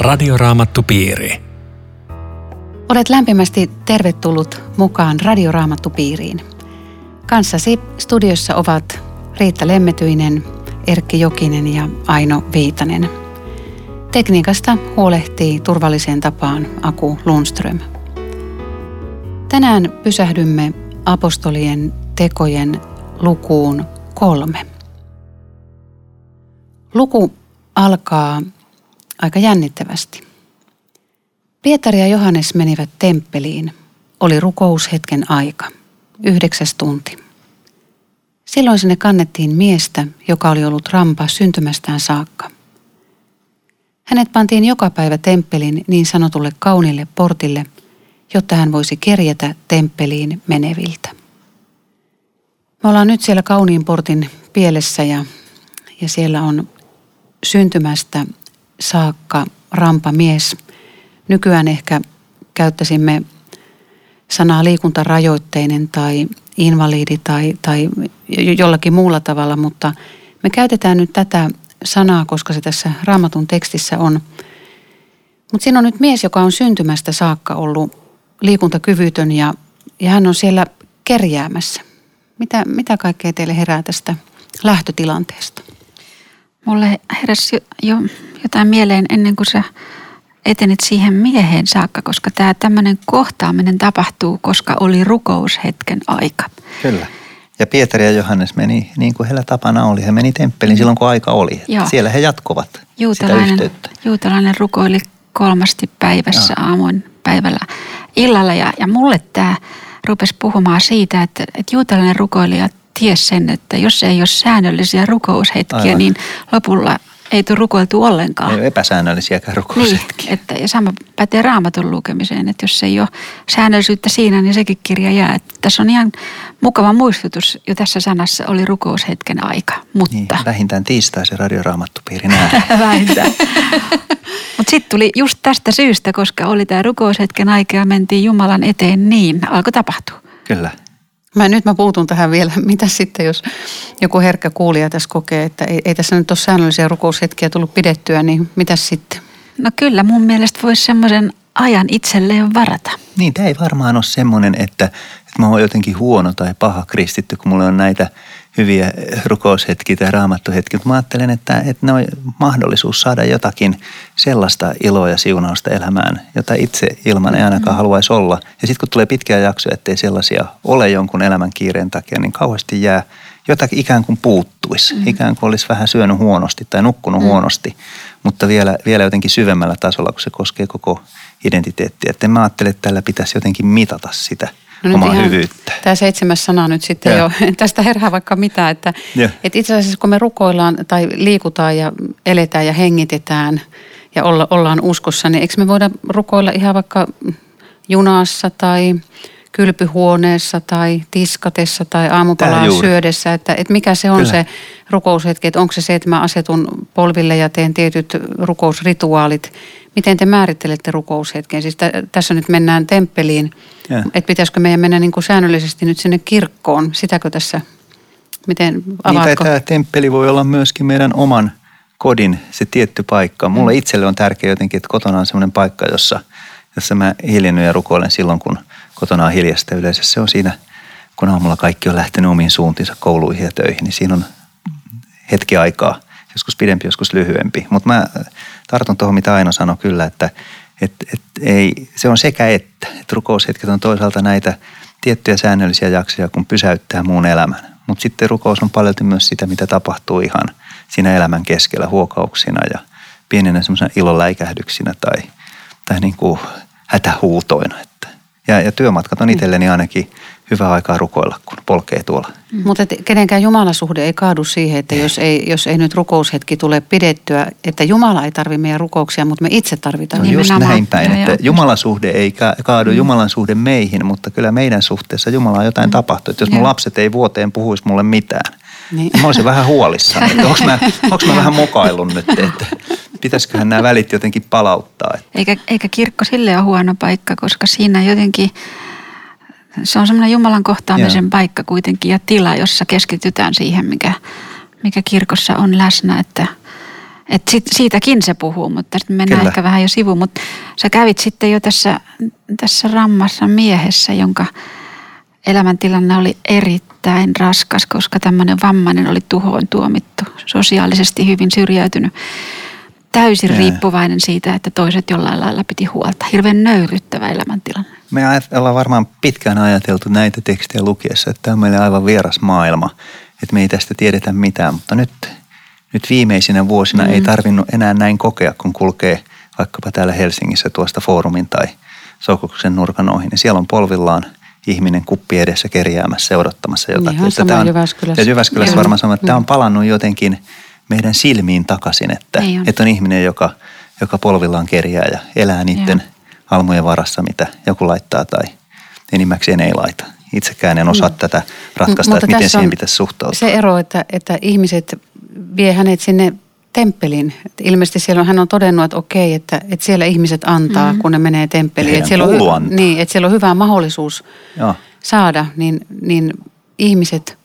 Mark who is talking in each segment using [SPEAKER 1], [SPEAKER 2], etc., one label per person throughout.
[SPEAKER 1] Radioraamattupiiri.
[SPEAKER 2] Olet lämpimästi tervetullut mukaan Radioraamattupiiriin. Kanssasi studiossa ovat Riitta Lemmetyinen, Erkki Jokinen ja Aino Viitanen. Tekniikasta huolehtii turvalliseen tapaan Aku Lundström. Tänään pysähdymme apostolien tekojen lukuun kolme. Luku alkaa aika jännittävästi. Pietari ja Johannes menivät temppeliin. Oli rukoushetken aika, yhdeksäs tunti. Silloin sinne kannettiin miestä, joka oli ollut rampa syntymästään saakka. Hänet pantiin joka päivä temppelin niin sanotulle kaunille portille, jotta hän voisi kerjätä temppeliin meneviltä. Me ollaan nyt siellä kauniin portin pielessä ja, ja siellä on syntymästä saakka rampa mies. Nykyään ehkä käyttäisimme sanaa liikuntarajoitteinen tai invalidi tai, tai jollakin muulla tavalla, mutta me käytetään nyt tätä sanaa, koska se tässä raamatun tekstissä on. Mutta siinä on nyt mies, joka on syntymästä saakka ollut liikuntakyvytön ja, ja hän on siellä kerjäämässä. Mitä, mitä kaikkea teille herää tästä lähtötilanteesta?
[SPEAKER 3] Mulle heräsi jo jotain mieleen ennen kuin sä etenit siihen mieheen saakka, koska tämä tämmöinen kohtaaminen tapahtuu, koska oli rukoushetken aika.
[SPEAKER 4] Kyllä. Ja Pietari ja Johannes meni niin kuin heillä tapana oli. He meni temppeliin silloin, kun aika oli. Joo. Siellä he jatkovat juutalainen, sitä yhteyttä.
[SPEAKER 3] Juutalainen rukoili kolmasti päivässä Joo. aamuin päivällä illalla. Ja, ja mulle tämä rupesi puhumaan siitä, että, että juutalainen rukoilija ties sen, että jos ei ole säännöllisiä rukoushetkiä, Aivan. niin lopulla ei tule rukoiltu ollenkaan.
[SPEAKER 4] Ei ole epäsäännöllisiäkään rukoushetkiä.
[SPEAKER 3] Niin, että, ja sama pätee raamatun lukemiseen, että jos ei ole säännöllisyyttä siinä, niin sekin kirja jää. Että tässä on ihan mukava muistutus jo tässä sanassa oli rukoushetken aika, mutta... Niin,
[SPEAKER 4] vähintään tiistai se radioraamattupiiri nähdään.
[SPEAKER 3] vähintään. mutta sitten tuli just tästä syystä, koska oli tämä rukoushetken aika ja mentiin Jumalan eteen niin, alkoi tapahtua.
[SPEAKER 4] Kyllä.
[SPEAKER 2] Mä, nyt mä puutun tähän vielä. Mitä sitten, jos joku herkkä kuulija tässä kokee, että ei, ei tässä nyt ole säännöllisiä rukoushetkiä tullut pidettyä, niin mitä sitten?
[SPEAKER 3] No kyllä, mun mielestä voisi semmoisen ajan itselleen varata.
[SPEAKER 4] Niin, tämä ei varmaan ole semmoinen, että, että mä oon jotenkin huono tai paha kristitty, kun mulla on näitä hyviä rukoushetkiä tai raamattuhetkiä, mutta mä ajattelen, että, että ne on mahdollisuus saada jotakin sellaista iloa ja siunausta elämään, jota itse ilman ei ainakaan mm. haluaisi olla. Ja sitten kun tulee pitkiä jaksoja, ettei sellaisia ole jonkun elämän kiireen takia, niin kauheasti jää jotakin ikään kuin puuttuisi. Mm. Ikään kuin olisi vähän syönyt huonosti tai nukkunut mm. huonosti, mutta vielä, vielä jotenkin syvemmällä tasolla, kun se koskee koko identiteettiä. Että mä ajattelen, että tällä pitäisi jotenkin mitata sitä – no omaa hyvyyttä.
[SPEAKER 2] Tämä seitsemäs sana nyt sitten ja. jo, tästä herää vaikka mitä, että, että itse asiassa kun me rukoillaan tai liikutaan ja eletään ja hengitetään ja olla, ollaan uskossa, niin eikö me voida rukoilla ihan vaikka junassa tai kylpyhuoneessa tai tiskatessa tai aamupalaa syödessä, että, että mikä se on Kyllä. se rukoushetki, että onko se se, että mä asetun polville ja teen tietyt rukousrituaalit. Miten te määrittelette rukoushetken? Siis t- tässä nyt mennään temppeliin, että pitäisikö meidän mennä niin kuin säännöllisesti nyt sinne kirkkoon, sitäkö tässä, miten avaatko?
[SPEAKER 4] Niin, tämä temppeli voi olla myöskin meidän oman kodin se tietty paikka. Mulle mm. itselle on tärkeää jotenkin, että kotona on sellainen paikka, jossa, jossa mä hiljennyn ja rukoilen silloin, kun – kotona on hiljasta. Yleensä se on siinä, kun aamulla kaikki on lähtenyt omiin suuntiinsa kouluihin ja töihin, niin siinä on hetki aikaa, joskus pidempi, joskus lyhyempi. Mutta mä tartun tuohon, mitä Aino sanoi kyllä, että et, et ei, se on sekä että. Et rukoushetket on toisaalta näitä tiettyjä säännöllisiä jaksoja, kun pysäyttää muun elämän. Mutta sitten rukous on paljon myös sitä, mitä tapahtuu ihan siinä elämän keskellä huokauksina ja pienenä semmoisena ilonläikähdyksinä tai, tai niin kuin hätähuutoina. Ja, ja työmatkat on mm. itselleni ainakin hyvä aikaa rukoilla, kun polkee tuolla.
[SPEAKER 2] Mm. Mutta kenenkään jumalasuhde ei kaadu siihen, että jos ei, jos ei nyt rukoushetki tule pidettyä, että Jumala ei tarvitse meidän rukouksia, mutta me itse tarvitaan.
[SPEAKER 4] No just näin päin, että jumalasuhde ei kaadu mm. Jumalan suhde meihin, mutta kyllä meidän suhteessa Jumala on jotain mm. tapahtunut. Jos mun ja. lapset ei vuoteen puhuisi mulle mitään, niin. Mä olisin vähän huolissani, että onko mä, onko mä vähän mokailun nyt, että pitäisiköhän nämä välit jotenkin palauttaa. Että.
[SPEAKER 3] Eikä, eikä kirkko sille ole huono paikka, koska siinä jotenkin se on semmoinen Jumalan kohtaamisen Joo. paikka kuitenkin ja tila, jossa keskitytään siihen, mikä, mikä kirkossa on läsnä, että, Et sit, siitäkin se puhuu, mutta sitten mennään
[SPEAKER 4] Kyllä.
[SPEAKER 3] ehkä vähän jo sivuun. Mutta sä kävit sitten jo tässä, tässä rammassa miehessä, jonka elämäntilanne oli erittäin raskas, koska tämmöinen vammainen oli tuhoon tuomittu, sosiaalisesti hyvin syrjäytynyt, täysin
[SPEAKER 4] Jaa.
[SPEAKER 3] riippuvainen siitä, että toiset jollain lailla piti huolta. Hirveän nöyryttävä elämäntilanne.
[SPEAKER 4] Me ollaan varmaan pitkään ajateltu näitä tekstejä lukiessa, että tämä on meille aivan vieras maailma, että me ei tästä tiedetä mitään, mutta nyt, nyt viimeisinä vuosina mm. ei tarvinnut enää näin kokea, kun kulkee vaikkapa täällä Helsingissä tuosta foorumin tai Sokoksen nurkan ohi, niin siellä on polvillaan ihminen kuppi edessä kerjäämässä ja odottamassa jotakin.
[SPEAKER 2] Ihan sama
[SPEAKER 4] tämä on,
[SPEAKER 2] Jyväskylässä.
[SPEAKER 4] Ja Jyväskylässä varmaan sama, että tämä on palannut jotenkin meidän silmiin takaisin, että,
[SPEAKER 3] Niin
[SPEAKER 4] että on ihminen, joka, joka polvillaan kerjää ja elää niiden
[SPEAKER 3] Joo.
[SPEAKER 4] almojen varassa, mitä joku laittaa tai enimmäkseen ei laita. Itsekään en osaa tätä ratkaista,
[SPEAKER 2] Mutta
[SPEAKER 4] että miten siihen pitäisi suhtautua.
[SPEAKER 2] Se ero, että, että ihmiset vie hänet sinne temppeliin. Että ilmeisesti siellä on, hän on todennut, että okei, että, että siellä ihmiset antaa,
[SPEAKER 3] Mhm.
[SPEAKER 2] mm-hmm. kun ne menee temppeliin. Että siellä, on,
[SPEAKER 4] antaa.
[SPEAKER 2] niin, että siellä on hyvä mahdollisuus
[SPEAKER 4] Joo.
[SPEAKER 2] saada, niin, niin ihmiset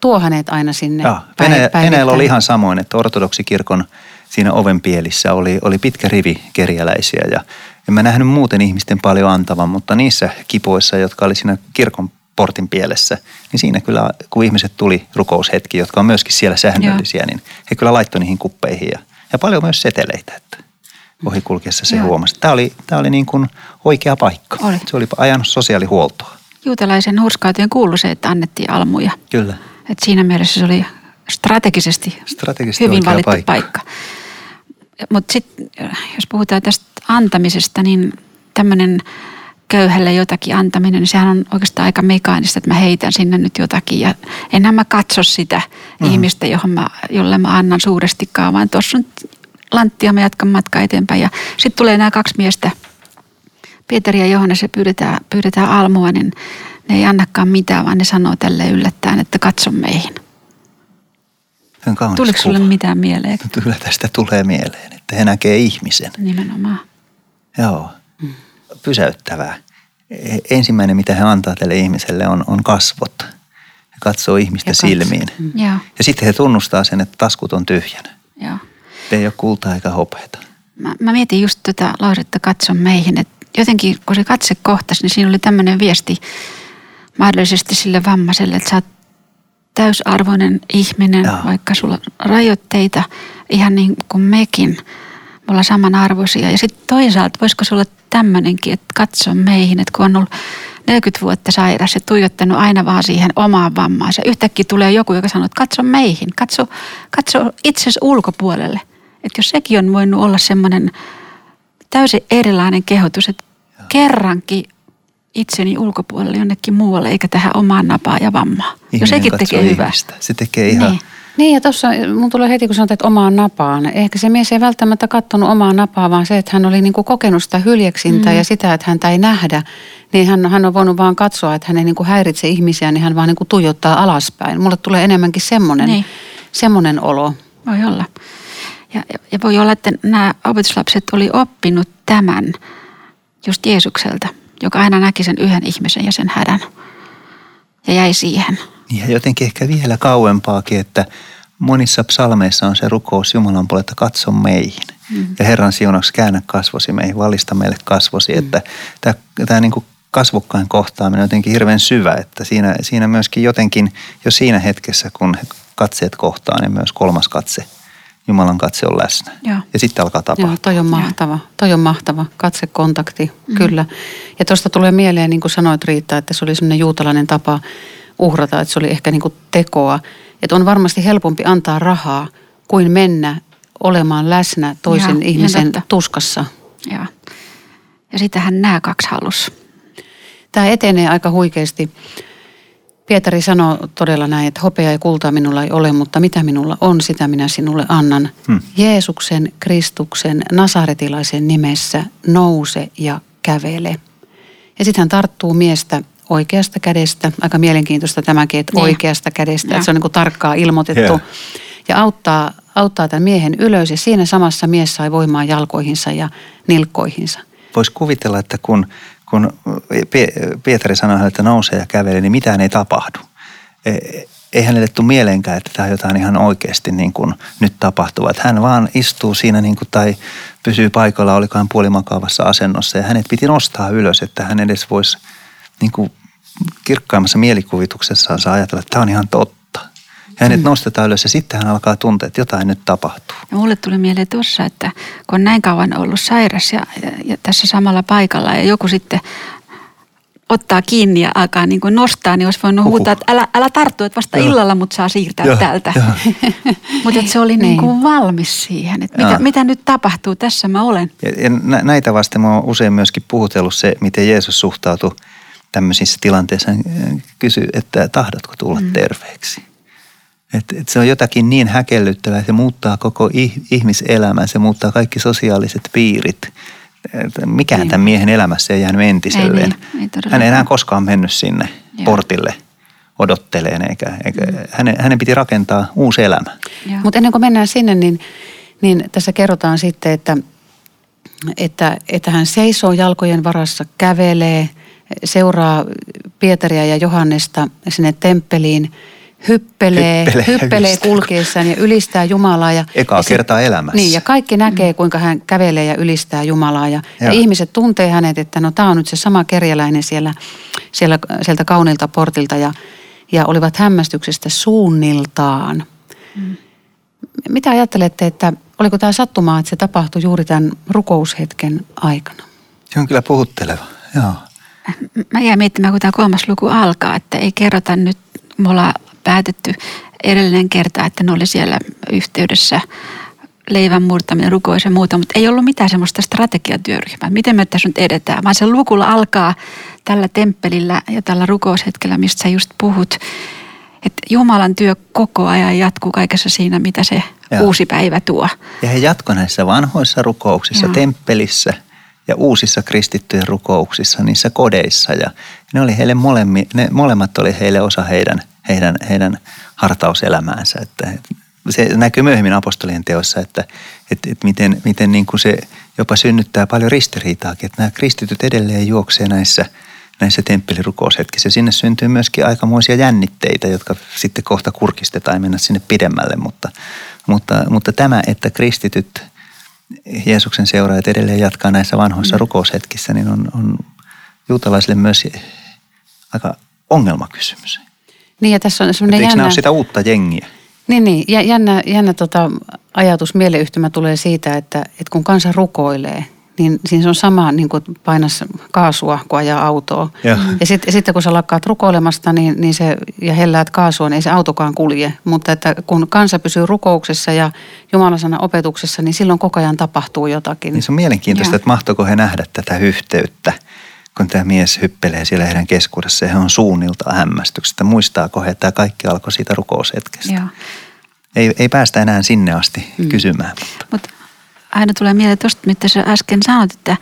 [SPEAKER 2] tuo hänet aina sinne
[SPEAKER 4] Joo.
[SPEAKER 2] päiv-
[SPEAKER 4] Venäjä, Venäjällä oli ihan samoin, että ortodoksikirkon siinä ovenpielissä oli, oli pitkä rivi kerjäläisiä ja en mä nähnyt muuten ihmisten paljon antavan, mutta niissä kipoissa, jotka oli siinä kirkon portin pielessä, niin siinä kyllä, kun ihmiset tuli rukoushetki, jotka on myöskin siellä säännöllisiä, niin he kyllä laittoi niihin kuppeihin ja, ja paljon myös seteleitä, että ohikulkiessa se
[SPEAKER 3] Joo.
[SPEAKER 4] huomasi. Tämä oli, tämä oli niin kuin oikea paikka.
[SPEAKER 3] Oli.
[SPEAKER 4] Se oli ajanut sosiaalihuoltoa.
[SPEAKER 3] Juutalaisen hurskauteen kuului se, että annettiin almuja.
[SPEAKER 4] Kyllä.
[SPEAKER 3] Et siinä mielessä se oli strategisesti,
[SPEAKER 4] Strategisesti
[SPEAKER 3] hyvin valittu
[SPEAKER 4] paikka.
[SPEAKER 3] paikka. Mutta sitten jos puhutaan tästä antamisesta, niin tämmöinen köyhälle jotakin antaminen, niin sehän on oikeastaan aika mekaanista, että mä heitän sinne nyt jotakin ja enää mä katso sitä mm. ihmistä, johon mä, jolle mä annan suurestikaan, vaan tuossa on lanttia, mä jatkan matkaa eteenpäin. Ja sitten tulee nämä kaksi miestä, Pietari ja Johannes, ja pyydetään, pyydetään almua, niin ne ei annakaan mitään, vaan ne sanoo tälle yllättäen, että katso meihin.
[SPEAKER 4] Se on kaunis
[SPEAKER 3] Tuliko sulle
[SPEAKER 4] kuva.
[SPEAKER 3] mitään mieleen?
[SPEAKER 4] Kyllä tästä tulee mieleen, että he näkee ihmisen.
[SPEAKER 3] Nimenomaan.
[SPEAKER 4] Joo, pysäyttävää. E- Ensimmäinen, mitä he antaa tälle ihmiselle, on, on kasvot. He katsoo ihmistä
[SPEAKER 2] Ja
[SPEAKER 4] silmiin.
[SPEAKER 3] Joo,
[SPEAKER 4] Ja sitten he tunnustaa sen, että taskut on tyhjänä.
[SPEAKER 3] joo.
[SPEAKER 4] Ei ole kultaa eikä hopeata.
[SPEAKER 3] Mä, mä mietin just tätä lausetta katso meihin, että jotenkin kun se katse kohtasi, niin siinä oli tämmöinen viesti mahdollisesti sille vammaiselle, että sä oot täysarvoinen ihminen,
[SPEAKER 4] Joo.
[SPEAKER 3] vaikka sulla on rajoitteita, ihan niin kuin mekin. Me ollaan samanarvoisia. Ja sitten toisaalta, voisiko se olla tämmöinenkin, että katso meihin, että kun on ollut 40 vuotta sairas ja tuijottanut aina vaan siihen omaan vammaansa. Yhtäkkiä tulee joku, joka sanoo, että katso meihin, katso, katso itsesi ulkopuolelle. Että jos sekin on voinut olla semmoinen täysin erilainen kehotus, että kerrankin itseni ulkopuolelle jonnekin muualle, eikä tähän omaan napaan ja vammaan. jos
[SPEAKER 4] Ihminen
[SPEAKER 3] sekin
[SPEAKER 4] katsoo
[SPEAKER 3] tekee hyvää.
[SPEAKER 4] Se tekee ihan...
[SPEAKER 3] Niin.
[SPEAKER 2] Niin ja tuossa mun tulee heti, kun sanoit, että omaan napaan. Ehkä se mies ei välttämättä katsonut omaa napaa, vaan se, että hän oli niinku kokenut sitä hyljeksintä mm. ja sitä, että häntä ei nähdä. Niin hän, hän on voinut vaan katsoa, että hän ei niinku häiritse ihmisiä, niin hän vaan niinku tuijottaa alaspäin. Mulle tulee enemmänkin semmoinen,
[SPEAKER 3] Niin.
[SPEAKER 2] semmoinen olo.
[SPEAKER 3] Voi olla. Ja, ja voi olla, että nämä opetuslapset oli oppinut tämän just Jeesukselta, joka aina näki sen yhden ihmisen ja sen hädän. Ja jäi siihen.
[SPEAKER 4] Ja jotenkin ehkä vielä kauempaakin, että monissa psalmeissa on se rukous Jumalan puolelta, katso meihin. Mm. Ja Herran siunaksi käännä kasvosi meihin, valista meille kasvosi. Mm. Että tämä, tämä niin kuin kasvokkain kohtaaminen on jotenkin hirveän syvä, että siinä, siinä myöskin jotenkin jo siinä hetkessä, kun katseet kohtaa, niin myös kolmas katse, Jumalan katse on läsnä.
[SPEAKER 3] Joo.
[SPEAKER 4] Ja sitten alkaa tapahtua.
[SPEAKER 2] Joo, toi on mahtava. Toi on mahtava. Katsekontakti, mm. kyllä. Ja tuosta tulee mieleen, niin kuin sanoit Riitta, että se oli semmoinen juutalainen tapa uhrata, että se oli ehkä niin kuin tekoa. Että on varmasti helpompi antaa rahaa kuin mennä olemaan läsnä toisen
[SPEAKER 3] ihan
[SPEAKER 2] ihmisen
[SPEAKER 3] totta.
[SPEAKER 2] tuskassa.
[SPEAKER 3] Ja, ja sitähän nämä kaksi halus.
[SPEAKER 2] Tämä etenee aika huikeasti. Pietari sanoo todella näin, että hopea ja kultaa minulla ei ole, mutta mitä minulla on, sitä minä sinulle annan.
[SPEAKER 4] Hmm.
[SPEAKER 2] Jeesuksen, Kristuksen, Nasaretilaisen nimessä nouse ja kävele. Ja sitten hän tarttuu miestä oikeasta kädestä. Aika mielenkiintoista tämäkin, että
[SPEAKER 3] Niin.
[SPEAKER 2] oikeasta kädestä. Että se on niin kuin tarkkaan ilmoitettu.
[SPEAKER 4] Joo.
[SPEAKER 2] Ja auttaa, auttaa tämän miehen ylös ja siinä samassa mies sai voimaa jalkoihinsa ja nilkkoihinsa.
[SPEAKER 4] Voisi kuvitella, että kun, kun Pie- Pietari sanoi hänelle, että nousee ja kävelee, niin mitään ei tapahdu. E- ei hänelle tule mieleenkään, että tämä on jotain ihan oikeasti niin kuin nyt tapahtuvaa. Että hän vaan istuu siinä niin kuin, tai pysyy paikalla, olikaan puolimakaavassa asennossa ja hänet piti nostaa ylös, että hän edes voisi niin kuin kirkkaimmassa mielikuvituksessaan ajatella, että tämä on ihan totta. Ja hänet mm. nostetaan ylös ja sitten hän alkaa tuntea, että jotain nyt tapahtuu.
[SPEAKER 3] Ja mulle tuli mieleen tuossa, että kun on näin kauan ollut sairas ja, ja, ja tässä samalla paikalla ja joku sitten ottaa kiinni ja alkaa niin kuin nostaa, niin olisi voinut Uhuh. huutaa, että älä, älä tarttu, että vasta Joo. illalla mut saa siirtää Joo. täältä. Mutta se oli niin. niin kuin valmis siihen, että mitä, mitä nyt tapahtuu, tässä mä olen.
[SPEAKER 4] Ja, ja näitä vasten mä oon usein myöskin puhutellut se, miten Jeesus suhtautui tämmöisissä tilanteissa. Kysy, että tahdotko tulla mm. terveeksi? Et, et se on jotakin niin häkellyttävää, se muuttaa koko ihmiselämän, se muuttaa kaikki sosiaaliset piirit – mikään niin. tämän miehen elämässä ei jäänyt entiselleen. Ei, niin, ei Hän ei enää koskaan mennyt sinne Joo. portille odotteleen, eikä, eikä mm. hänen, hänen piti rakentaa uusi elämä.
[SPEAKER 2] Mutta ennen kuin mennään sinne, niin, niin tässä kerrotaan sitten, että, että, että hän seisoo jalkojen varassa, kävelee, seuraa Pietaria ja Johannesta sinne temppeliin – hyppelee, hyppelee, hyppelee kulkeessaan ja ylistää Jumalaa. Ja,
[SPEAKER 4] Ekaa
[SPEAKER 2] ja
[SPEAKER 4] kertaa elämässä.
[SPEAKER 2] Niin, ja kaikki näkee, kuinka hän kävelee ja ylistää Jumalaa. Ja, ja ihmiset tuntee hänet, että no tämä on nyt se sama kerjäläinen siellä, siellä sieltä kaunilta portilta. Ja, ja olivat hämmästyksestä suunniltaan. Mm. Mitä ajattelette, että oliko tämä sattumaa, että se tapahtui juuri tämän rukoushetken aikana?
[SPEAKER 4] Se on kyllä puhutteleva, joo.
[SPEAKER 3] Mä jäin miettimään, kun tämä kolmas luku alkaa, että ei kerrota nyt, me ollaan päätetty edellinen kerta, että ne oli siellä yhteydessä leivän murtaminen, rukous ja muuta, mutta ei ollut mitään semmoista strategiatyöryhmää. Miten me tässä nyt edetään, vaan se lukulla alkaa tällä temppelillä ja tällä rukoushetkellä, mistä sä just puhut. Että Jumalan työ koko ajan jatkuu kaikessa siinä, mitä se Joo. uusi päivä tuo.
[SPEAKER 4] Ja he jatko näissä vanhoissa rukouksissa, Joo. temppelissä ja uusissa kristittyjen rukouksissa, niissä kodeissa. Ja ne, oli heille molemmi, ne molemmat oli heille osa heidän – heidän, heidän hartauselämäänsä. Että se näkyy myöhemmin apostolien teossa, että, että, että miten, miten niin kuin se jopa synnyttää paljon ristiriitaakin, että nämä kristityt edelleen juoksee näissä, näissä temppelirukoushetkissä. Sinne syntyy myöskin aikamoisia jännitteitä, jotka sitten kohta kurkistetaan ja mennä sinne pidemmälle, mutta, mutta, mutta tämä, että kristityt Jeesuksen seuraajat edelleen jatkaa näissä vanhoissa mm. rukoushetkissä, niin on, on juutalaisille myös aika ongelmakysymys.
[SPEAKER 2] Niin ja tässä on semmoinen
[SPEAKER 4] jännä... Eikö sitä uutta jengiä?
[SPEAKER 2] Niin, niin. Ja jännä, jännä tota, ajatus, mieleyhtymä tulee siitä, että, että kun kansa rukoilee, niin siinä se on sama niin kuin painas kaasua, kun ajaa autoa. Ja, ja sitten sit, kun sä lakkaat rukoilemasta niin, niin se, ja helläät kaasua, niin ei se autokaan kulje. Mutta että kun kansa pysyy rukouksessa ja Jumalan opetuksessa, niin silloin koko ajan tapahtuu jotakin.
[SPEAKER 4] Niin se on mielenkiintoista, ja. että mahtoiko he nähdä tätä yhteyttä kun tämä mies hyppelee siellä heidän keskuudessa ja he on suunnilta hämmästyksestä. Muistaako he, että tämä kaikki alkoi siitä rukoushetkestä? Joo. Ei, ei päästä enää sinne asti mm. kysymään.
[SPEAKER 3] Mutta Mut aina tulee mieleen tuosta, mitä sä äsken sanoit, että,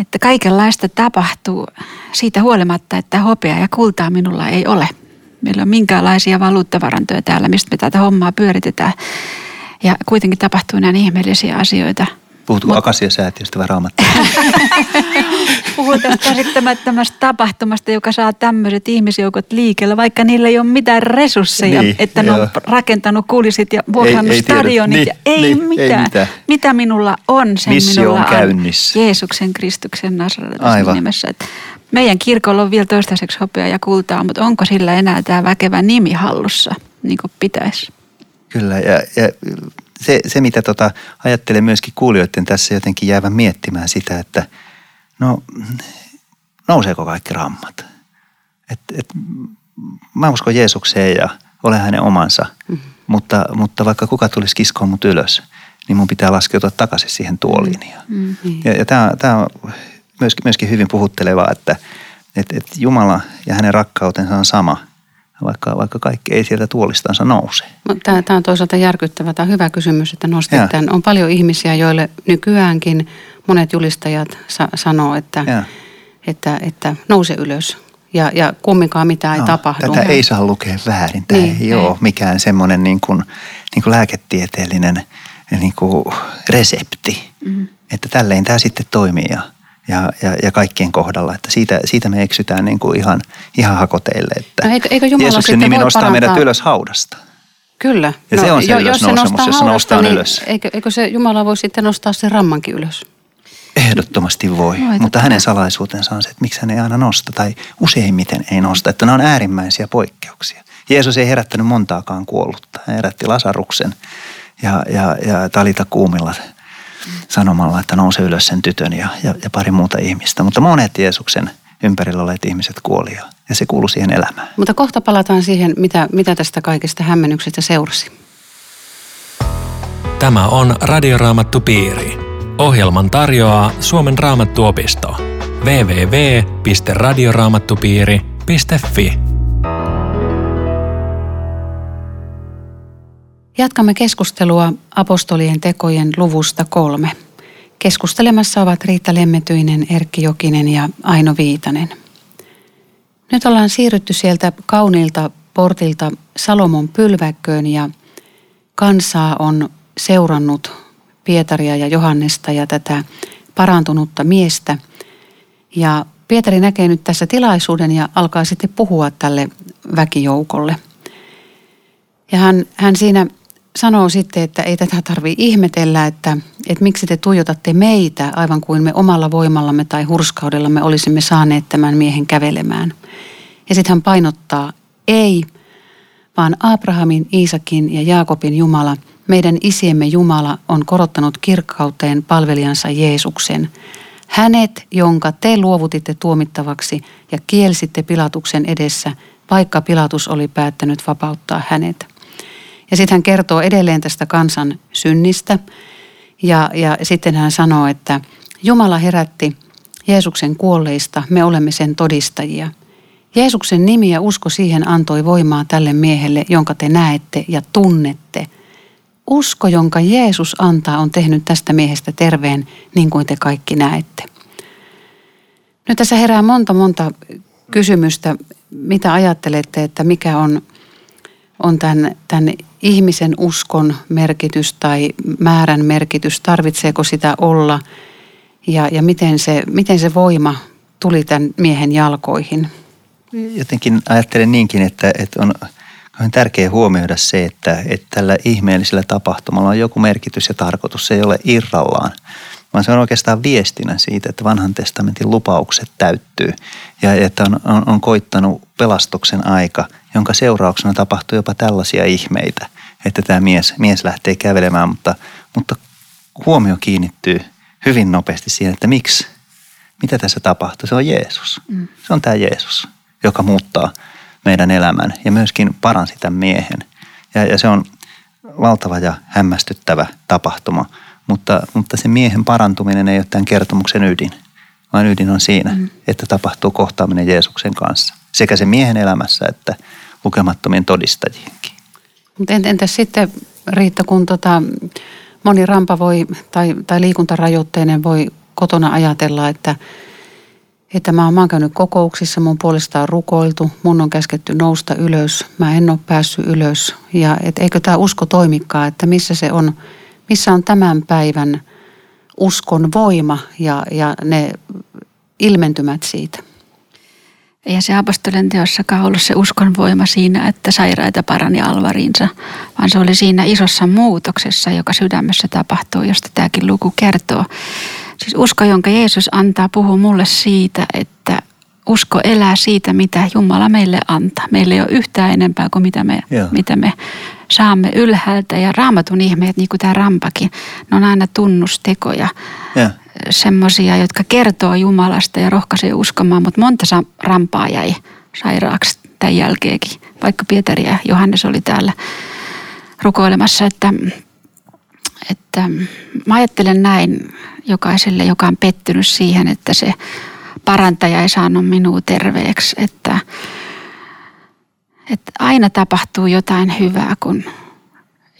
[SPEAKER 3] että kaikenlaista tapahtuu siitä huolimatta, että hopea ja kultaa minulla ei ole. Meillä on minkäänlaisia valuuttavarantoja täällä, mistä me tätä hommaa pyöritetään. Ja kuitenkin tapahtuu näin ihmeellisiä asioita –
[SPEAKER 4] Puhutko Mut... Akasia-säätiöstä vai raamattua?
[SPEAKER 3] Puhun tästä käsittämättömästä tapahtumasta, joka saa tämmöiset ihmisjoukot liikkeelle, vaikka niillä ei ole mitään resursseja, niin, että joo. ne on rakentanut kulisit ja vuokrannut stadionit. Niin, ja ei, niin, mitään. ei mitään. Mitä minulla on, sen Missio minulla on, käynnissä. on Jeesuksen Kristuksen Nasaretin nimessä. Että meidän kirkolla on vielä toistaiseksi hopea ja kultaa, mutta onko sillä enää tämä väkevä nimi hallussa, niin kuin pitäisi?
[SPEAKER 4] Kyllä, ja, ja se, se mitä tota, ajattelen myöskin kuulijoiden tässä jotenkin jäävän miettimään sitä, että no nouseeko kaikki rammat? Et, et, mä uskon Jeesukseen ja olen hänen omansa, mm-hmm. mutta, mutta vaikka kuka tulisi kiskoon mut ylös, niin mun pitää laskeutua takaisin siihen tuoliin. Mm-hmm. Ja, ja tämä on myöskin, myöskin hyvin puhuttelevaa, että et, et Jumala ja hänen rakkautensa on sama – vaikka, vaikka kaikki ei sieltä tuolistansa nouse.
[SPEAKER 2] Tämä, tämä on toisaalta järkyttävä. Tämä on hyvä kysymys, että nostit tämän. On paljon ihmisiä, joille nykyäänkin monet julistajat sa- sanoo, että, että, että nouse ylös. Ja, ja kumminkaan mitään no, ei tapahdu.
[SPEAKER 4] Tätä ei saa lukea väärin. Tämä niin, ei, ei ole mikään semmoinen niin kuin, niin kuin lääketieteellinen niin kuin resepti. Mm-hmm. Että tälleen tämä sitten toimii ja, ja, ja, ja kaikkien kohdalla. Että siitä, siitä me eksytään niin kuin ihan, ihan hakoteille. Että
[SPEAKER 2] no eikö, eikö Jumala
[SPEAKER 4] Jeesuksen nimi nostaa parantaa... meidät ylös haudasta.
[SPEAKER 2] Kyllä.
[SPEAKER 4] Ja no, se on se jos se nostaa jos se nostaa niin ylös.
[SPEAKER 2] Eikö, eikö se Jumala voi sitten nostaa sen rammankin ylös?
[SPEAKER 4] Ehdottomasti voi, Voit mutta hänen salaisuutensa on se, että miksi hän ei aina nosta tai useimmiten ei nosta. Että nämä on äärimmäisiä poikkeuksia. Jeesus ei herättänyt montaakaan kuollutta. Hän herätti Lasaruksen ja, ja, ja Talita Kuumilla sanomalla, että nouse ylös sen tytön ja, ja, ja pari muuta ihmistä. Mutta monet Jeesuksen ympärillä olleet ihmiset kuoli ja, ja se kuului siihen elämään.
[SPEAKER 2] Mutta kohta palataan siihen, mitä, mitä tästä kaikesta hämmennyksestä seurasi.
[SPEAKER 1] Tämä on Radioraamattu Piiri. Ohjelman tarjoaa Suomen raamattuopisto. www.radioraamattupiiri.fi
[SPEAKER 2] Jatkamme keskustelua apostolien tekojen luvusta kolme. Keskustelemassa ovat Riitta Lemmetyinen, Erkki Jokinen ja Aino Viitanen. Nyt ollaan siirrytty sieltä kauniilta portilta Salomon pylväkköön ja kansaa on seurannut Pietaria ja Johannesta ja tätä parantunutta miestä. Ja Pietari näkee nyt tässä tilaisuuden ja alkaa sitten puhua tälle väkijoukolle. Ja hän, hän siinä sanoo sitten, että ei tätä tarvi ihmetellä, että, että miksi te tuijotatte meitä aivan kuin me omalla voimallamme tai hurskaudellamme olisimme saaneet tämän miehen kävelemään. Ja sitten hän painottaa, ei, vaan Abrahamin, Iisakin ja Jaakobin Jumala, meidän isiemme Jumala on korottanut kirkkauteen palvelijansa Jeesuksen. Hänet, jonka te luovutitte tuomittavaksi ja kielsitte Pilatuksen edessä, vaikka Pilatus oli päättänyt vapauttaa hänet. Ja sitten hän kertoo edelleen tästä kansan synnistä. Ja, ja sitten hän sanoo, että Jumala herätti Jeesuksen kuolleista, me olemme sen todistajia. Jeesuksen nimi ja usko siihen antoi voimaa tälle miehelle, jonka te näette ja tunnette. Usko, jonka Jeesus antaa, on tehnyt tästä miehestä terveen, niin kuin te kaikki näette. Nyt tässä herää monta monta kysymystä. Mitä ajattelette, että mikä on on tämän, tämän ihmisen uskon merkitys tai määrän merkitys, tarvitseeko sitä olla ja, ja miten, se, miten se voima tuli tämän miehen jalkoihin?
[SPEAKER 4] Jotenkin ajattelen niinkin, että, että on, on tärkeää huomioida se, että, että tällä ihmeellisellä tapahtumalla on joku merkitys ja tarkoitus. Se ei ole irrallaan, vaan se on oikeastaan viestinä siitä, että vanhan testamentin lupaukset täyttyy ja että on, on, on koittanut pelastuksen aika, jonka seurauksena tapahtuu jopa tällaisia ihmeitä, että tämä mies, mies lähtee kävelemään, mutta, mutta huomio kiinnittyy hyvin nopeasti siihen, että miksi, mitä tässä tapahtuu. Se on Jeesus. Mm. Se on tämä Jeesus, joka muuttaa meidän elämän ja myöskin paransi tämän miehen. Ja, ja se on valtava ja hämmästyttävä tapahtuma – mutta, mutta se miehen parantuminen ei ole tämän kertomuksen ydin, vaan ydin on siinä, mm. että tapahtuu kohtaaminen Jeesuksen kanssa. Sekä se miehen elämässä että lukemattomien todistajienkin.
[SPEAKER 2] Mutta entäs sitten Riitta, kun tota, moni rampa voi tai, tai liikuntarajoitteinen voi kotona ajatella, että, että mä oon käynyt kokouksissa, mun puolesta on rukoiltu, mun on käsketty nousta ylös, mä en ole päässyt ylös. Ja et eikö tämä usko toimikaan, että missä se on – missä on tämän päivän uskon voima ja, ja ne ilmentymät siitä.
[SPEAKER 3] Eihän se apostolien teossakaan ollut se uskon voima siinä, että sairaita parani alvariinsa, vaan se oli siinä isossa muutoksessa, joka sydämessä tapahtuu, josta tämäkin luku kertoo. Siis usko, jonka Jeesus antaa, puhuu mulle siitä, että usko elää siitä, mitä Jumala meille antaa. Meillä ei ole yhtään enempää kuin mitä me, mitä me saamme ylhäältä. Ja raamatun ihmeet, niin kuin tämä rampakin, ne on aina tunnustekoja. Semmoisia, jotka kertoo Jumalasta ja rohkaisee uskomaan, mutta monta rampaa jäi sairaaksi tämän jälkeenkin. Vaikka Pietari ja Johannes oli täällä rukoilemassa, että, että mä ajattelen näin jokaiselle, joka on pettynyt siihen, että se parantaja ei saanut minua terveeksi, että, että aina tapahtuu jotain hyvää, kun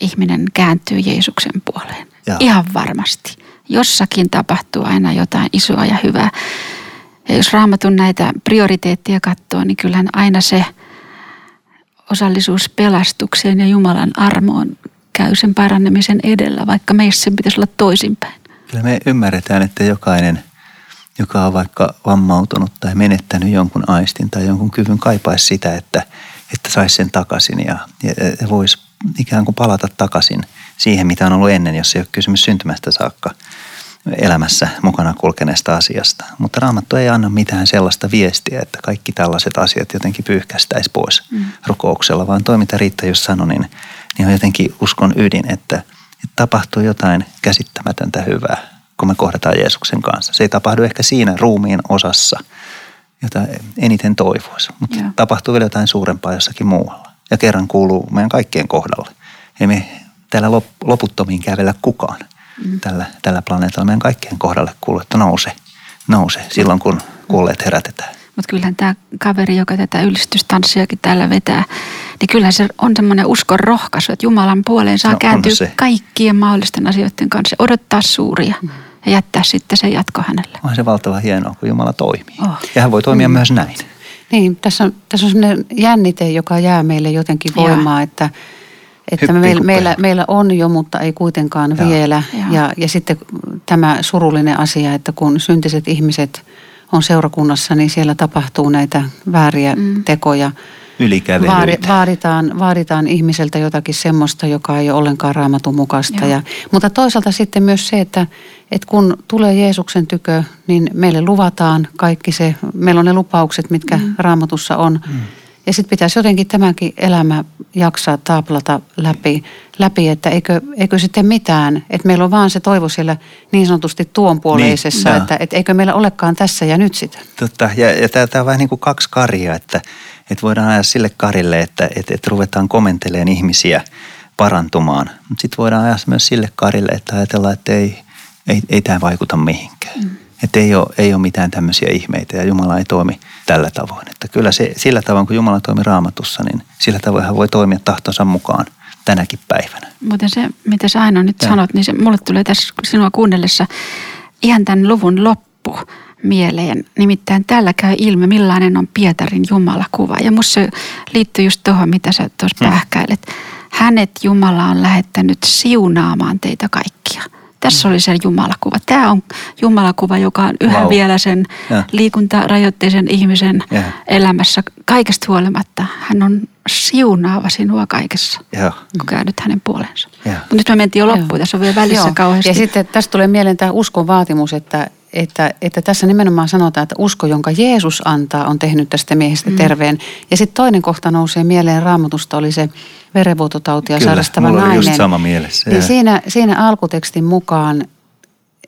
[SPEAKER 3] ihminen kääntyy Jeesuksen puoleen. Ja. Ihan varmasti. Jossakin tapahtuu aina jotain isoa ja hyvää. Ja jos raamatun näitä prioriteettia katsoo, niin kyllähän aina se osallisuus pelastukseen ja Jumalan armoon käy sen paranemisen edellä, vaikka meissä sen pitäisi olla toisinpäin.
[SPEAKER 4] Kyllä me ymmärretään, että jokainen – joka on vaikka vammautunut tai menettänyt jonkun aistin tai jonkun kyvyn, kaipaisi sitä, että, että saisi sen takaisin ja, ja, ja voisi ikään kuin palata takaisin siihen, mitä on ollut ennen, jos ei ole kysymys syntymästä saakka elämässä mukana kulkeneesta asiasta. Mutta Raamattu ei anna mitään sellaista viestiä, että kaikki tällaiset asiat jotenkin pyyhkästäisi pois mm. rukouksella, vaan toi mitä Riitta just sanoi, niin, niin on jotenkin uskon ydin, että, että tapahtuu jotain käsittämätöntä hyvää, kun me kohdataan Jeesuksen kanssa. Se ei tapahdu ehkä siinä ruumiin osassa, jota eniten toivoisi, mutta Joo. tapahtuu vielä jotain suurempaa jossakin muualla. Ja kerran kuuluu meidän kaikkien kohdalle. Ei me täällä loputtomiin kävellä kukaan mm. tällä, tällä planeetalla. Meidän kaikkien kohdalle kuuluu, että nouse, nouse silloin kun kuolleet herätetään.
[SPEAKER 3] Mutta kyllähän tämä kaveri, joka tätä ylistystanssiakin täällä vetää, niin kyllähän se on semmoinen uskon rohkaisu, että Jumalan puoleen saa no, kääntyä kaikkien mahdollisten asioiden kanssa, odottaa suuria mm. Ja jättää sitten se jatko hänelle.
[SPEAKER 4] On se valtava hienoa, kun Jumala toimii. Oh. Ja hän voi toimia mm. myös näin.
[SPEAKER 2] Niin, tässä on, tässä on semmoinen jännite, joka jää meille jotenkin voimaa, ja. että, että meillä, meillä, meillä on jo, mutta ei kuitenkaan ja. vielä. Ja. Ja, ja sitten tämä surullinen asia, että kun syntiset ihmiset on seurakunnassa, niin siellä tapahtuu näitä vääriä mm. tekoja –
[SPEAKER 4] Vaadi,
[SPEAKER 2] vaaditaan, vaaditaan ihmiseltä jotakin semmoista, joka ei ole ollenkaan raamatun mukaista. Ja, mutta toisaalta sitten myös se, että, että kun tulee Jeesuksen tykö, niin meille luvataan kaikki se, meillä on ne lupaukset, mitkä mm. raamatussa on. Mm. Ja sitten pitäisi jotenkin tämäkin elämä jaksaa taaplata läpi, läpi että eikö, eikö sitten mitään, että meillä on vaan se toivo siellä niin sanotusti tuonpuoleisessa, niin, että, että eikö meillä olekaan tässä ja nyt sitä.
[SPEAKER 4] Totta, ja, ja tämä on vähän niin kuin kaksi karia, että, että voidaan ajaa sille karille, että, että, että ruvetaan komenteleen ihmisiä parantumaan. Mutta sitten voidaan ajaa myös sille karille, että ajatellaan, että ei, ei, ei tämä vaikuta mihinkään. Mm. Että ei ole, ei ole mitään tämmöisiä ihmeitä ja Jumala ei toimi tällä tavoin. Että kyllä se, sillä tavoin, kun Jumala toimi raamatussa, niin sillä tavoin hän voi toimia tahtonsa mukaan tänäkin päivänä.
[SPEAKER 3] Mutta se, mitä sä aina nyt ja. sanot, niin se, mulle tulee tässä sinua kuunnellessa ihan tämän luvun loppu mieleen. Nimittäin tällä käy ilmi, millainen on Pietarin Jumalakuva. Ja musta se liittyy just tuohon, mitä sä tuossa hmm. pähkäilet. Hänet Jumala on lähettänyt siunaamaan teitä kaikkia. Tässä oli se Jumalakuva. Tämä on Jumalakuva, joka on yhä wow. vielä sen ja. liikuntarajoitteisen ihmisen ja. elämässä kaikesta huolimatta. Hän on siunaava sinua kaikessa, ja. kun käännyt hänen puolensa. Mutta nyt me mentiin jo loppuun, tässä on vielä välissä Joo. kauheasti.
[SPEAKER 2] Ja sitten tästä tulee mieleen tämä uskon vaatimus, että, että, että tässä nimenomaan sanotaan, että usko, jonka Jeesus antaa, on tehnyt tästä miehestä mm. terveen. Ja sitten toinen kohta nousee mieleen raamatusta, oli se verenvuototautia Kyllä, sairastava
[SPEAKER 4] mulla
[SPEAKER 2] nainen.
[SPEAKER 4] just sama mielessä.
[SPEAKER 2] Niin siinä, siinä alkutekstin mukaan,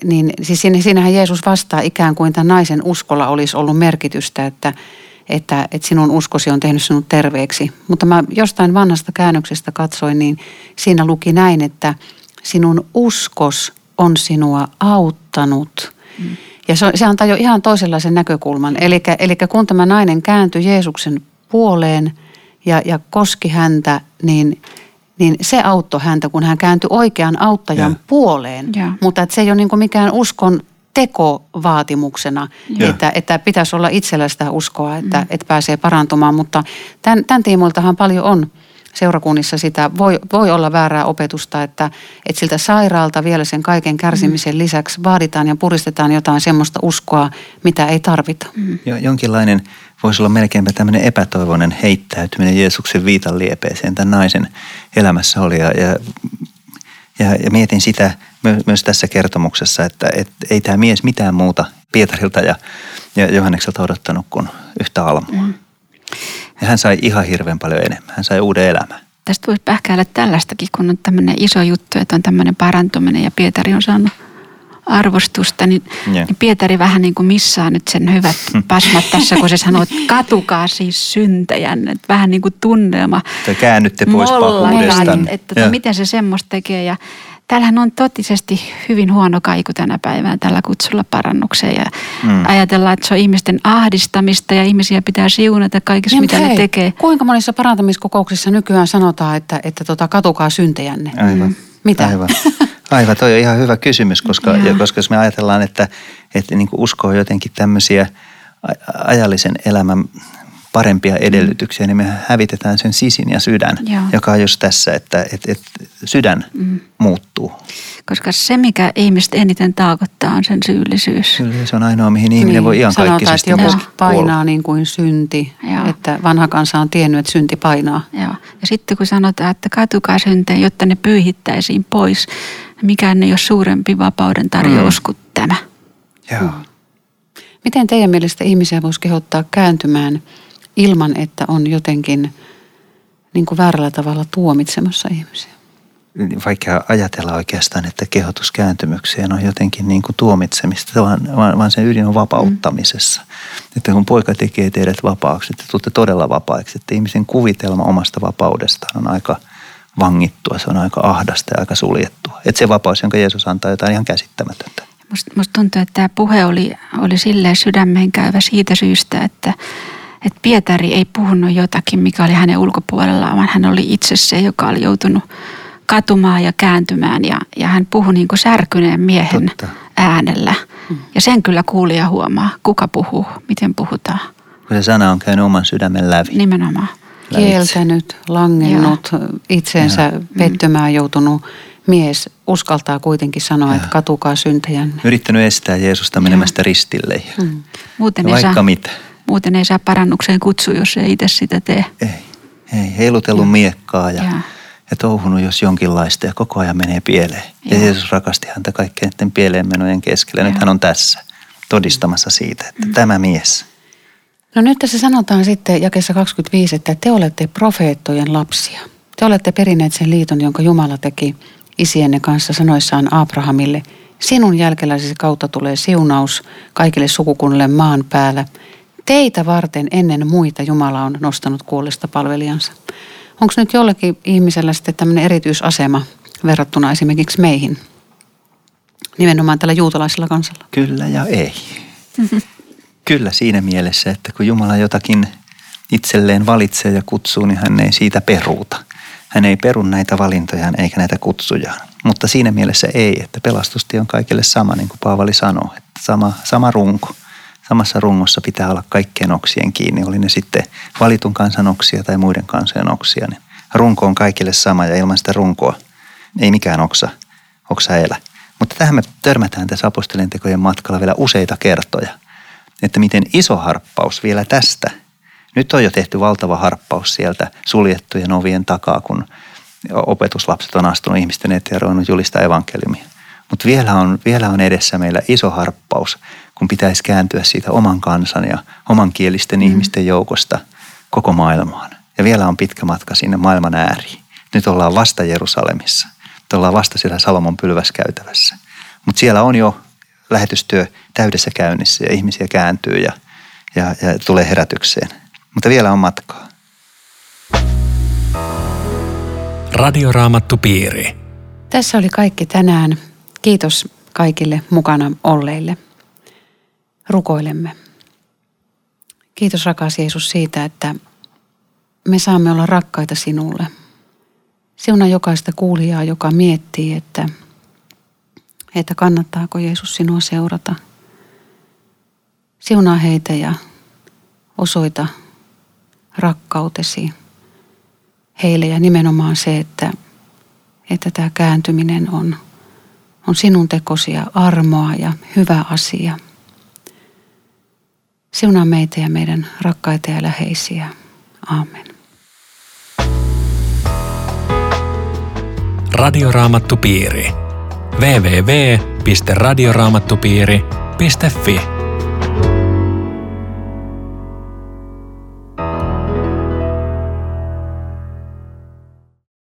[SPEAKER 2] niin siis siinä, siinähän Jeesus vastaa ikään kuin tämän naisen uskolla olisi ollut merkitystä, että, että, että sinun uskosi on tehnyt sinut terveeksi. Mutta mä jostain vanhasta käännöksestä katsoin, niin siinä luki näin, että sinun uskos on sinua auttanut. Mm. Ja se, se antaa jo ihan toisenlaisen näkökulman. Eli kun tämä nainen kääntyi Jeesuksen puoleen – ja, ja koski häntä, niin, niin se auttoi häntä, kun hän kääntyi oikean auttajan ja. puoleen. Ja. Mutta että se ei ole niin mikään uskon teko vaatimuksena, että, että pitäisi olla itsellä sitä uskoa, että, mm. että pääsee parantumaan. Mutta tämän, tämän tiimoiltahan paljon on seurakunnissa sitä, voi, voi olla väärää opetusta, että, että siltä sairaalta vielä sen kaiken kärsimisen mm. lisäksi vaaditaan ja puristetaan jotain semmoista uskoa, mitä ei tarvita. Mm.
[SPEAKER 4] Jo, jonkinlainen voisi olla melkeinpä tämmöinen epätoivoinen heittäytyminen Jeesuksen viitan liepeeseen tämän naisen elämässä oli. Ja, ja, ja, ja mietin sitä myös tässä kertomuksessa, että, että ei tämä mies mitään muuta Pietarilta ja, ja Johannekselta odottanut kuin yhtä almua. Mm. Ja hän sai ihan hirveän paljon enemmän. Hän sai uuden elämän.
[SPEAKER 3] Tästä voisi pähkäillä tällaistakin, kun on tämmöinen iso juttu, että on tämmöinen parantuminen ja Pietari on saanut arvostusta, niin, yeah. niin Pietari vähän niin kuin missaa nyt sen hyvät pasmat tässä, kun se sanoo, että katukaa siis syntejän, että vähän niin kuin tunnelma.
[SPEAKER 4] Te käännytte pois pahuudestaan.
[SPEAKER 3] Että yeah. miten se semmoista tekee ja Täällähän on totisesti hyvin huono kaiku tänä päivänä tällä kutsulla parannukseen ja mm. ajatellaan, että se on ihmisten ahdistamista ja ihmisiä pitää siunata kaikessa, niin, mitä hei, ne tekee.
[SPEAKER 2] Kuinka monissa parantamiskokouksissa nykyään sanotaan, että, että tota, katukaa syntejänne?
[SPEAKER 4] Aivan. Mm.
[SPEAKER 2] Mitä?
[SPEAKER 4] Aivan. Aivan, toi on ihan hyvä kysymys, koska, ja. koska jos me ajatellaan, että, että niin usko on jotenkin tämmöisiä ajallisen elämän parempia edellytyksiä, niin me hävitetään sen sisin ja sydän, Joo. joka on just tässä, että, että, että sydän mm. muuttuu.
[SPEAKER 3] Koska se, mikä ihmistä eniten taakottaa, on sen syyllisyys.
[SPEAKER 4] Kyllä se on ainoa, mihin ihminen
[SPEAKER 2] niin,
[SPEAKER 4] voi ihan
[SPEAKER 2] sanotaan, että joku painaa niin kuin synti,
[SPEAKER 3] Joo.
[SPEAKER 2] että vanha kansa on tiennyt, että synti painaa.
[SPEAKER 3] Joo. Ja sitten kun sanotaan, että katukaa syntejä, jotta ne pyyhittäisiin pois, mikään ei ole suurempi vapauden tarjous kuin tämä.
[SPEAKER 4] Joo.
[SPEAKER 2] Miten teidän mielestä ihmisiä voisi kehottaa kääntymään ilman, että on jotenkin niin kuin väärällä tavalla tuomitsemassa ihmisiä?
[SPEAKER 4] Vaikea ajatella oikeastaan, että kehotus kääntymykseen on jotenkin niin kuin tuomitsemista, vaan, vaan, vaan sen ydin on vapauttamisessa. Että kun poika tekee teidät vapaaksi, että tuutte todella vapaiksi, että ihmisen kuvitelma omasta vapaudestaan on aika vangittua, se on aika ahdasta ja aika suljettua. Että se vapaus, jonka Jeesus antaa, on jotain ihan käsittämätöntä.
[SPEAKER 3] Musta, musta tuntuu, että tämä puhe oli, oli silleen sydämeen käyvä siitä syystä, että, että Pietari ei puhunut jotakin, mikä oli hänen ulkopuolellaan, vaan hän oli itse se, joka oli joutunut katumaan ja kääntymään ja, ja hän puhui niin kuin särkyneen miehen
[SPEAKER 4] Totta.
[SPEAKER 3] äänellä. Ja sen kyllä kuulija huomaa, kuka puhuu, miten puhutaan.
[SPEAKER 4] Kun se sana on käynyt oman sydämen läpi.
[SPEAKER 3] Nimenomaan.
[SPEAKER 4] lävitse.
[SPEAKER 2] Kieltänyt, langennut, itseensä pettymään joutunut mies uskaltaa kuitenkin sanoa, että katukaa syntejänne.
[SPEAKER 4] Yrittänyt estää Jeesusta menemästä ristille. Ja
[SPEAKER 3] Muuten ei,
[SPEAKER 4] Vaikka
[SPEAKER 3] saa,
[SPEAKER 4] mitä.
[SPEAKER 3] Muuten ei saa parannukseen kutsu, jos ei itse sitä tee.
[SPEAKER 4] Ei, ei. Heilutellut miekkaa ja,
[SPEAKER 3] Joo.
[SPEAKER 4] ja touhunut jos jonkinlaista ja koko ajan menee pieleen. Ja
[SPEAKER 3] Joo.
[SPEAKER 4] Jeesus rakasti häntä kaikkien näiden pieleen menojen keskellä. Nyt
[SPEAKER 3] Joo.
[SPEAKER 4] hän on tässä todistamassa siitä, että tämä mies.
[SPEAKER 2] No nyt tässä sanotaan sitten jakessa 25, että te olette profeettojen lapsia. Te olette perineet sen liiton, jonka Jumala teki isienne kanssa sanoissaan Abrahamille. Sinun jälkeläisesi kautta tulee siunaus kaikille sukukunnille maan päällä. Teitä varten ennen muita Jumala on nostanut kuollista palvelijansa. Onko nyt jollekin ihmisellä sitten tämmöinen erityisasema verrattuna esimerkiksi meihin? Nimenomaan tällä juutalaisella kansalla.
[SPEAKER 4] Kyllä ja ei. Kyllä siinä mielessä, että kun Jumala jotakin itselleen valitsee ja kutsuu, niin hän ei siitä peruuta. Hän ei peru näitä valintojaan eikä näitä kutsujaan. Mutta siinä mielessä ei, että pelastustie on kaikille sama, niin kuin Paavali sanoo. Että sama, sama runko. Samassa rungossa pitää olla kaikkien oksien kiinni, oli ne sitten valitun kansan oksia tai muiden kansojen oksia. Niin runko on kaikille sama ja ilman sitä runkoa ei mikään oksa, oksa elä. Mutta tähän me törmätään tässä apostolien tekojen matkalla vielä useita kertoja, että miten iso harppaus vielä tästä. Nyt on jo tehty valtava harppaus sieltä suljettujen ovien takaa, kun opetuslapset on astunut ihmisten eteen ja julistaa evankeliumia. Mutta vielä on, vielä on edessä meillä iso harppaus, kun pitäisi kääntyä siitä oman kansan ja omankielisten mm. ihmisten joukosta koko maailmaan. Ja vielä on pitkä matka sinne maailman ääriin. Nyt ollaan vasta Jerusalemissa. Nyt ollaan vasta siellä Salomon pylväskäytävässä. Mutta siellä on jo lähetystyö täydessä käynnissä ja ihmisiä kääntyy ja, ja, ja tulee herätykseen. Mutta vielä on matkaa.
[SPEAKER 1] Radioraamattupiiri.
[SPEAKER 2] Tässä oli kaikki tänään. Kiitos kaikille mukana olleille. Rukoilemme. Kiitos rakas Jeesus siitä, että me saamme olla rakkaita sinulle. Siunaa jokaista kuulijaa, joka miettii, että, että kannattaako Jeesus sinua seurata. Siunaa heitä ja osoita rakkautesi heille ja nimenomaan se, että, että tämä kääntyminen on, on sinun tekosi ja armoa ja hyvä asia. Siunaa meitä ja meidän rakkaita ja läheisiä. Aamen.
[SPEAKER 1] Radioraamattupiiri. www.radioraamattupiiri.fi